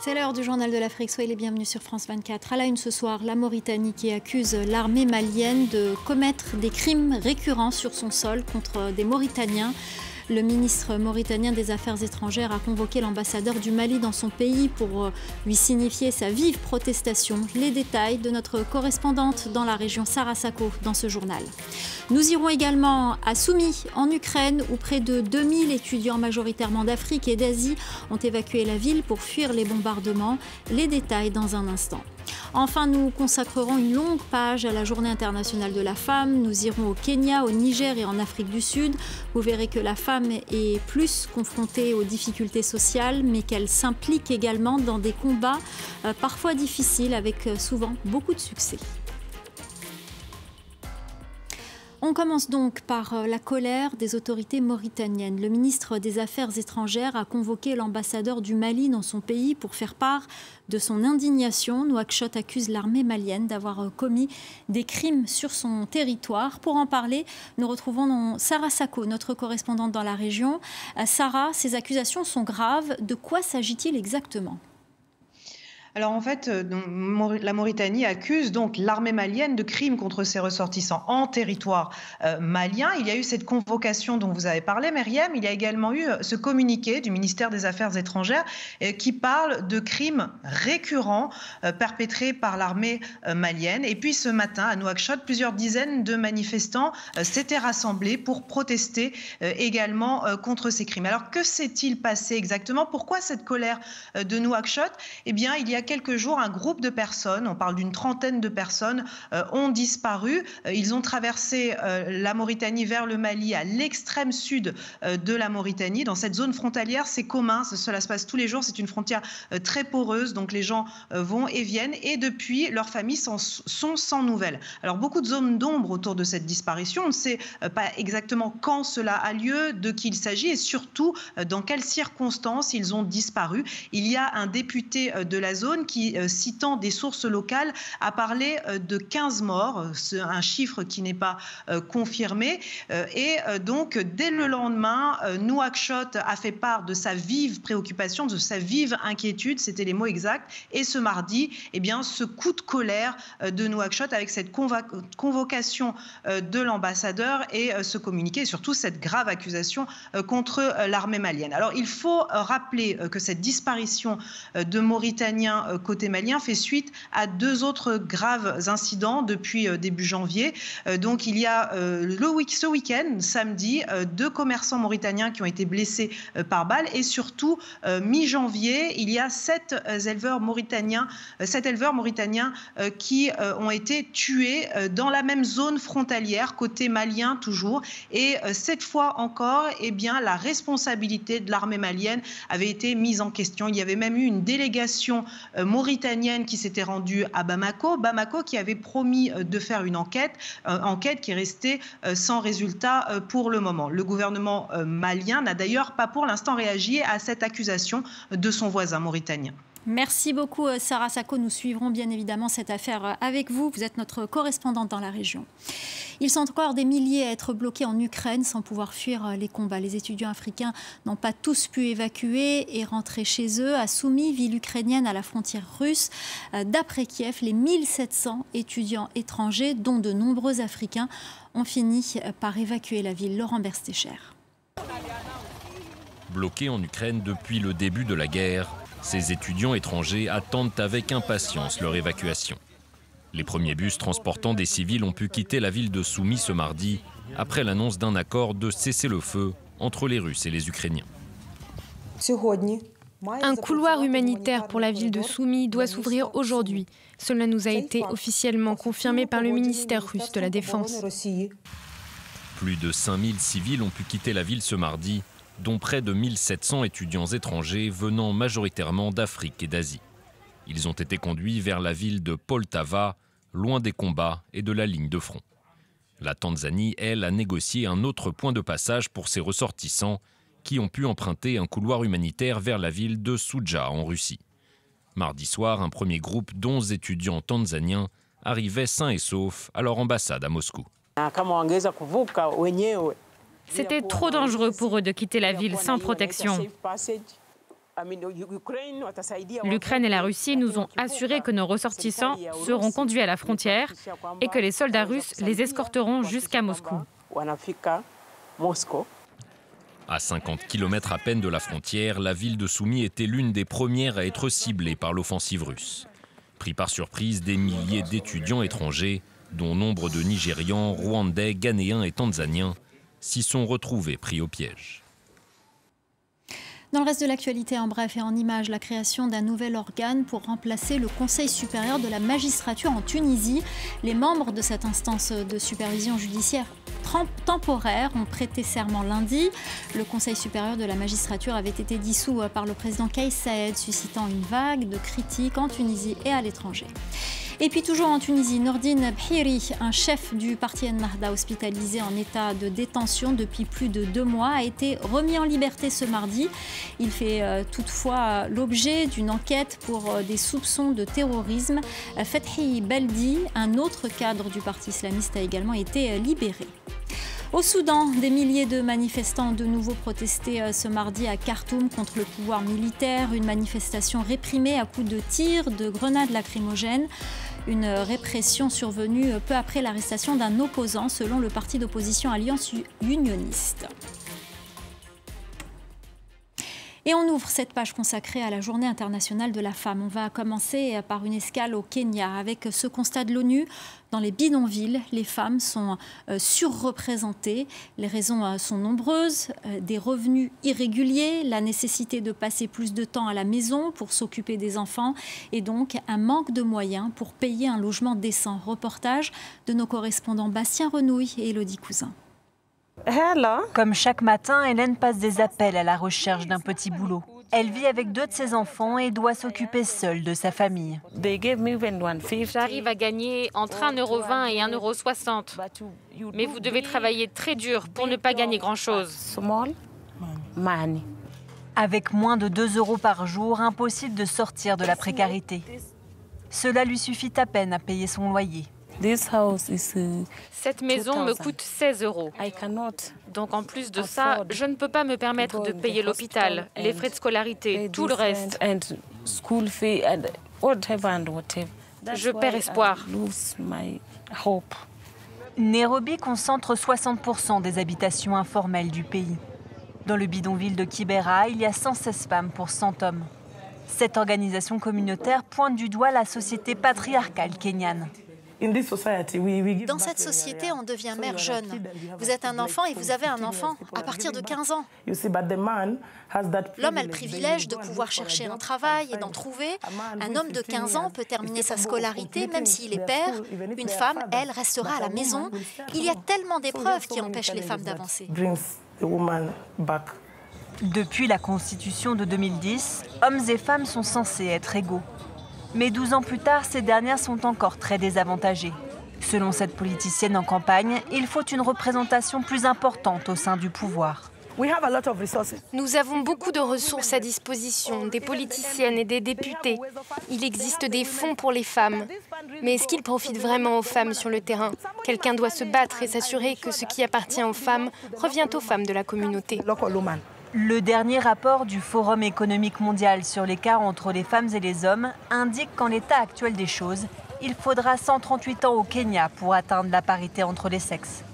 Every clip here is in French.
C'est l'heure du journal de l'Afrique. Soyez les bienvenus sur France 24. À la une ce soir, la Mauritanie qui accuse l'armée malienne de commettre des crimes récurrents sur son sol contre des Mauritaniens. Le ministre mauritanien des Affaires étrangères a convoqué l'ambassadeur du Mali dans son pays pour euh, lui signifier sa vive protestation. Les détails de notre correspondante dans la région Sarasako dans ce journal. Nous irons également à Soumy, en Ukraine, où près de 2000 étudiants majoritairement d'Afrique et d'Asie ont évacué la ville pour fuir les bombardements. Les détails dans un instant. Enfin, nous consacrerons une longue page à la Journée internationale de la femme. Nous irons au Kenya, au Niger et en Afrique du Sud. Vous verrez que la femme est plus confrontée aux difficultés sociales, mais qu'elle s'implique également dans des combats euh, parfois difficiles avec euh, souvent beaucoup de succès. On commence donc par euh, la colère des autorités mauritaniennes. Le ministre des Affaires étrangères a convoqué l'ambassadeur du Mali dans son pays pour faire part de son indignation. Nouakchott accuse l'armée malienne d'avoir euh, commis des crimes sur son territoire. Pour en parler, nous retrouvons Sarah Sako, notre correspondante dans la région. Euh, Sarah, ces accusations sont graves. De quoi s'agit-il exactement? Alors en fait, euh, la Mauritanie accuse donc l'armée malienne de crimes contre ses ressortissants en territoire euh, malien. Il y a eu cette convocation dont vous avez parlé, Myriam. Il y a également eu euh, ce communiqué du ministère des Affaires étrangères qui parle de crimes récurrents perpétrés par l'armée malienne. Et puis ce matin, à Nouakchott, plusieurs dizaines de manifestants s'étaient rassemblés pour protester également contre ces crimes. Alors que s'est-il passé exactement? Pourquoi cette colère de Nouakchott? Eh bien, il y a quelques jours, un groupe de personnes, on parle d'une trentaine de personnes, euh, ont disparu. Euh, ils ont traversé euh, la Mauritanie vers le Mali, à l'extrême sud de la Mauritanie. Dans cette zone frontalière, c'est commun, cela se passe tous les jours, c'est une frontière très poreuse, donc les gens vont et viennent. Et depuis, leurs familles sont sans nouvelles. Alors beaucoup de zones d'ombre autour de cette disparition. On ne sait pas exactement quand cela a lieu, de qui il s'agit et surtout dans quelles circonstances ils ont disparu. Il y a un député de la zone qui, euh, citant des sources locales, a parlé euh, de 15 morts, un chiffre qui n'est pas euh, confirmé. Et donc, dès le lendemain, Nouakchott a fait part de sa vive préoccupation, de sa vive inquiétude, c'était les mots exacts. Et ce mardi, eh bien, ce coup de colère de Nouakchott avec cette convocation de l'ambassadeur et ce communiqué, et surtout cette grave accusation contre l'armée malienne. Alors, il faut rappeler que cette disparition de Mauritaniens euh, côté malien fait suite à deux autres graves incidents depuis euh, début janvier. Euh, donc il y a le week ce week-end, samedi, deux commerçants mauritaniens qui ont été blessés par balle et surtout mi-janvier, il y a sept éleveurs mauritaniens, sept éleveurs mauritaniens qui ont été tués dans la même zone frontalière côté malien toujours. Et cette fois encore, eh bien la responsabilité de l'armée malienne avait été mise en question. Il y avait même eu une délégation mauritanienne qui s'était rendue à Bamako. Bamako qui avait promis euh, de faire une enquête, euh, enquête qui est restée euh, sans résultat pour le moment. Le gouvernement malien n'a d'ailleurs pas pour l'instant réagi à cette accusation de son voisin mauritanien. Merci beaucoup Sarah Sako. Nous suivrons bien évidemment cette affaire avec vous. Vous êtes notre correspondante dans la région. Ils sont encore des milliers à être bloqués en Ukraine sans pouvoir fuir euh, les combats. Les étudiants africains n'ont pas tous pu évacuer et rentrer chez eux. À Soumy, ville ukrainienne à la frontière russe, euh, d'après Kiev, les 1700 étudiants étrangers, dont de nombreux Africains, ont fini euh, par évacuer la ville. Laurent Berstecher. Bloqués en Ukraine depuis le début de la guerre, ces étudiants étrangers attendent avec impatience leur évacuation. Les premiers bus transportant des civils ont pu quitter la ville de Soumy ce mardi après l'annonce d'un accord de cessez-le-feu entre les Russes et les Ukrainiens. Un couloir humanitaire pour la ville de Soumy doit s'ouvrir aujourd'hui. Cela nous a été officiellement confirmé par le ministère russe de la Défense. Plus de 5000 civils ont pu quitter la ville ce mardi, dont près de 1700 étudiants étrangers venant majoritairement d'Afrique et d'Asie. Ils ont été conduits vers la ville de Poltava, loin des combats et de la ligne de front. La Tanzanie, elle, a négocié un autre point de passage pour ses ressortissants qui ont pu emprunter un couloir humanitaire vers la ville de Souja en Russie. Mardi soir, un premier groupe d'11 étudiants tanzaniens arrivait sain et sauf à leur ambassade à Moscou. C'était trop dangereux pour eux de quitter la ville sans protection. L'Ukraine et la Russie nous ont assuré que nos ressortissants seront conduits à la frontière et que les soldats russes les escorteront jusqu'à Moscou. À 50 km à peine de la frontière, la ville de Soumy était l'une des premières à être ciblée par l'offensive russe. Pris par surprise, des milliers d'étudiants étrangers, dont nombre de Nigérians, Rwandais, Ghanéens et Tanzaniens, s'y sont retrouvés pris au piège. Dans le reste de l'actualité, en bref et en images, la création d'un nouvel organe pour remplacer le Conseil supérieur de la magistrature en Tunisie. Les membres de cette instance de supervision judiciaire temporaire ont prêté serment lundi. Le Conseil supérieur de la magistrature avait été dissous par le président Kais Saed, suscitant une vague de critiques en Tunisie et à l'étranger. Et puis toujours en Tunisie, Nordine Bhiri, un chef du parti Ennahda hospitalisé en état de détention depuis plus de deux mois, a été remis en liberté ce mardi. Il fait euh, toutefois l'objet d'une enquête pour euh, des soupçons de terrorisme. Fethi Beldi, un autre cadre du parti islamiste, a également été euh, libéré. Au Soudan, des milliers de manifestants ont de nouveau protesté ce mardi à Khartoum contre le pouvoir militaire, une manifestation réprimée à coups de tirs, de grenades lacrymogènes une répression survenue peu après l'arrestation d'un opposant selon le parti d'opposition Alliance Unioniste. Et on ouvre cette page consacrée à la Journée internationale de la femme. On va commencer par une escale au Kenya avec ce constat de l'ONU. Dans les bidonvilles, les femmes sont euh, surreprésentées. Les raisons euh, sont nombreuses. Euh, des revenus irréguliers, la nécessité de passer plus de temps à la maison pour s'occuper des enfants et donc un manque de moyens pour payer un logement décent. Reportage de nos correspondants Bastien Renouille et Elodie Cousin. Comme chaque matin, Hélène passe des appels à la recherche d'un petit boulot. Elle vit avec deux de ses enfants et doit s'occuper seule de sa famille. J'arrive à gagner entre 1,20€ et 1,60€. Mais vous devez travailler très dur pour ne pas gagner grand-chose. Avec moins de 2 euros par jour, impossible de sortir de la précarité. Cela lui suffit à peine à payer son loyer. Uh, Cette maison me coûte 16 euros. Donc en plus de ça, je ne peux pas me permettre de payer l'hôpital, les frais de scolarité, tout le reste. Je perds espoir. Nairobi concentre 60% des habitations informelles du pays. Dans le bidonville de Kibera, il y a 116 femmes pour 100 hommes. Cette organisation communautaire pointe du doigt la société patriarcale kenyane. Dans cette société, on devient mère jeune. Vous êtes un enfant et vous avez un enfant à partir de 15 ans. L'homme a le privilège de pouvoir chercher un travail et d'en trouver. Un homme de 15 ans peut terminer sa scolarité même s'il est père. Une femme, elle, restera à la maison. Il y a tellement d'épreuves qui empêchent les femmes d'avancer. Depuis la Constitution de 2010, hommes et femmes sont censés être égaux. Mais 12 ans plus tard, ces dernières sont encore très désavantagées. Selon cette politicienne en campagne, il faut une représentation plus importante au sein du pouvoir. Nous avons beaucoup de ressources à disposition, des politiciennes et des députés. Il existe des fonds pour les femmes. Mais est-ce qu'ils profitent vraiment aux femmes sur le terrain? Quelqu'un doit se battre et s'assurer que ce qui appartient aux femmes revient aux femmes de la communauté. Le dernier rapport du Forum économique mondial sur l'écart entre les femmes et les hommes indique qu'en l'état actuel des choses, il faudra 138 ans au Kenya pour atteindre la parité entre les sexes.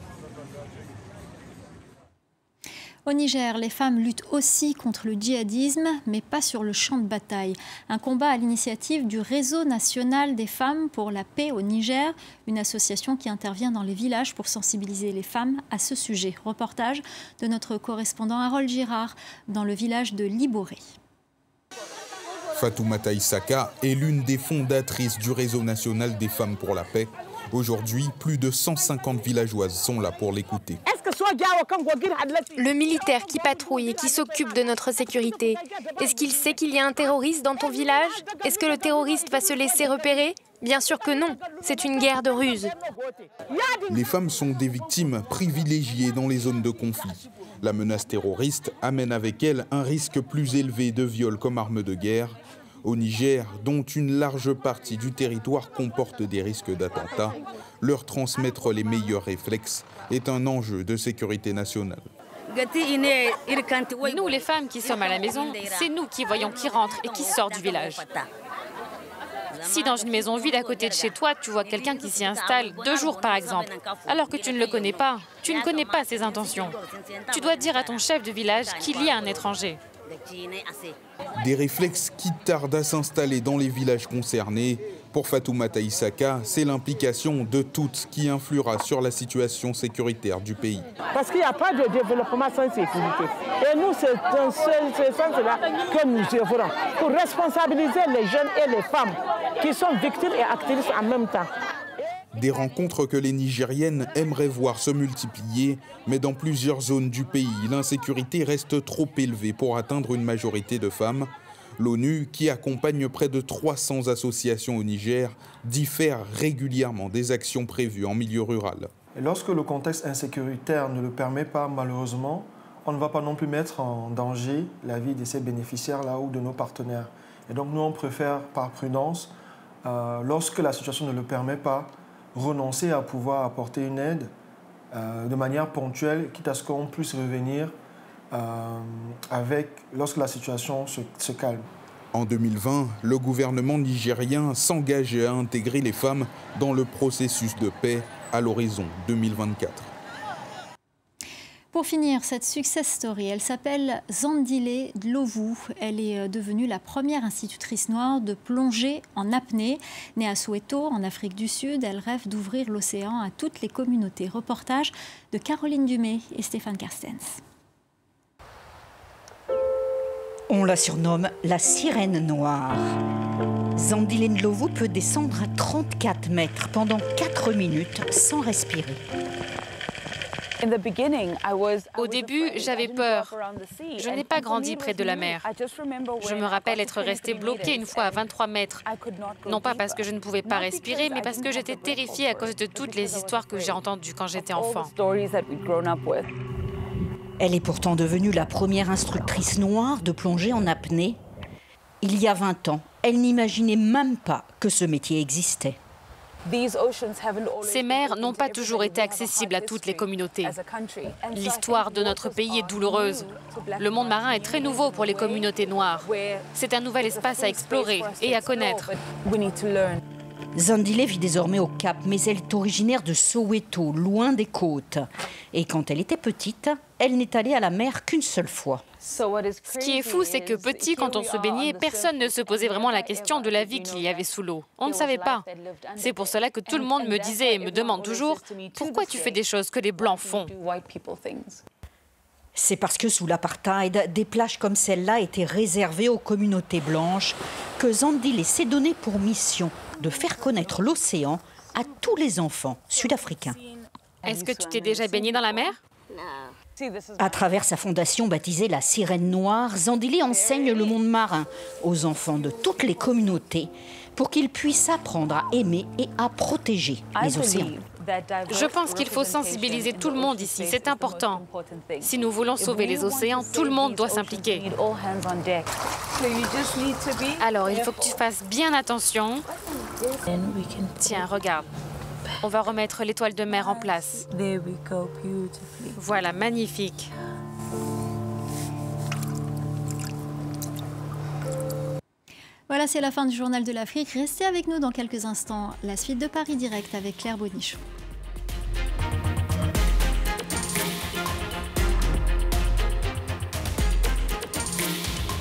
Au Niger, les femmes luttent aussi contre le djihadisme, mais pas sur le champ de bataille. Un combat à l'initiative du Réseau national des femmes pour la paix au Niger, une association qui intervient dans les villages pour sensibiliser les femmes à ce sujet. Reportage de notre correspondant Harold Girard dans le village de Liboré. Fatoumata Issaka est l'une des fondatrices du Réseau national des femmes pour la paix. Aujourd'hui, plus de 150 villageoises sont là pour l'écouter. Le militaire qui patrouille et qui s'occupe de notre sécurité, est-ce qu'il sait qu'il y a un terroriste dans ton village? Est-ce que le terroriste va se laisser repérer? Bien sûr que non, c'est une guerre de ruse. Les femmes sont des victimes privilégiées dans les zones de conflit. La menace terroriste amène avec elle un risque plus élevé de viol comme arme de guerre. Au Niger, dont une large partie du territoire comporte des risques d'attentats, leur transmettre les meilleurs réflexes est un enjeu de sécurité nationale. Nous, les femmes qui sommes à la maison, c'est nous qui voyons qui rentre et qui sort du village. Si dans une maison vide à côté de chez toi, tu vois quelqu'un qui s'y installe deux jours par exemple, alors que tu ne le connais pas, tu ne connais pas ses intentions, tu dois dire à ton chef de village qu'il y a un étranger. Des réflexes qui tardent à s'installer dans les villages concernés. Pour Fatoumata Issaka, c'est l'implication de toutes qui influera sur la situation sécuritaire du pays. Parce qu'il n'y a pas de développement sans sécurité. Et nous, c'est dans ce sens-là que nous œuvrons pour responsabiliser les jeunes et les femmes qui sont victimes et actrices en même temps. Des rencontres que les Nigériennes aimeraient voir se multiplier, mais dans plusieurs zones du pays, l'insécurité reste trop élevée pour atteindre une majorité de femmes. L'ONU, qui accompagne près de 300 associations au Niger, diffère régulièrement des actions prévues en milieu rural. lorsque le contexte insécuritaire ne le permet pas, malheureusement, on ne va pas non plus mettre en danger la vie de ces bénéficiaires-là ou de nos partenaires. Et donc nous, on préfère, par prudence, euh, lorsque la situation ne le permet pas, renoncer à pouvoir apporter une aide euh, de manière ponctuelle, quitte à ce qu'on puisse revenir avec, lorsque la situation se, se calme. En 2020, le gouvernement nigérien s'engage à intégrer les femmes dans le processus de paix à l'horizon 2024. Pour finir, cette success story, elle s'appelle Zandile Dlovou. Elle est euh, devenue la première institutrice noire de plongée en apnée. Née à Soweto, en Afrique du Sud, elle rêve d'ouvrir l'océan à toutes les communautés. Reportage de Caroline Dumay et Stéphane Carstens. On la surnomme la sirène noire. Zandile Ndlovu peut descendre à 34 mètres pendant 4 minutes sans respirer. Au début, j'avais peur. Je n'ai pas grandi près de la mer. Je me rappelle être restée bloquée une fois à 23 mètres. Non pas parce que je ne pouvais pas respirer, mais parce que j'étais terrifiée à cause de toutes les histoires que j'ai entendues quand j'étais enfant. Elle est pourtant devenue la première instructrice noire de plongée en apnée. Il y a 20 ans, elle n'imaginait même pas que ce métier existait. Ces mers n'ont pas toujours été accessibles à toutes les communautés. L'histoire de notre pays est douloureuse. Le monde marin est très nouveau pour les communautés noires. C'est un nouvel espace à explorer et à connaître. Zandile vit désormais au Cap, mais elle est originaire de Soweto, loin des côtes. Et quand elle était petite, elle n'est allée à la mer qu'une seule fois. Ce qui est fou, c'est que petit, quand on se baignait, personne ne se posait vraiment la question de la vie qu'il y avait sous l'eau. On ne savait pas. C'est pour cela que tout le monde me disait et me demande toujours pourquoi tu fais des choses que les Blancs font. C'est parce que sous l'apartheid, des plages comme celle-là étaient réservées aux communautés blanches que Zandile s'est donné pour mission de faire connaître l'océan à tous les enfants sud-africains. Est-ce que tu t'es déjà baigné dans la mer? À travers sa fondation baptisée la Sirène Noire, Zandili enseigne le monde marin aux enfants de toutes les communautés pour qu'ils puissent apprendre à aimer et à protéger les océans. Je pense qu'il faut sensibiliser tout le monde ici, c'est important. Si nous voulons sauver les océans, tout le monde doit s'impliquer. Alors, il faut que tu fasses bien attention. Tiens, regarde. On va remettre l'étoile de mer en place. Voilà, magnifique. Voilà, c'est la fin du journal de l'Afrique. Restez avec nous dans quelques instants. La suite de Paris Direct avec Claire Bonichon.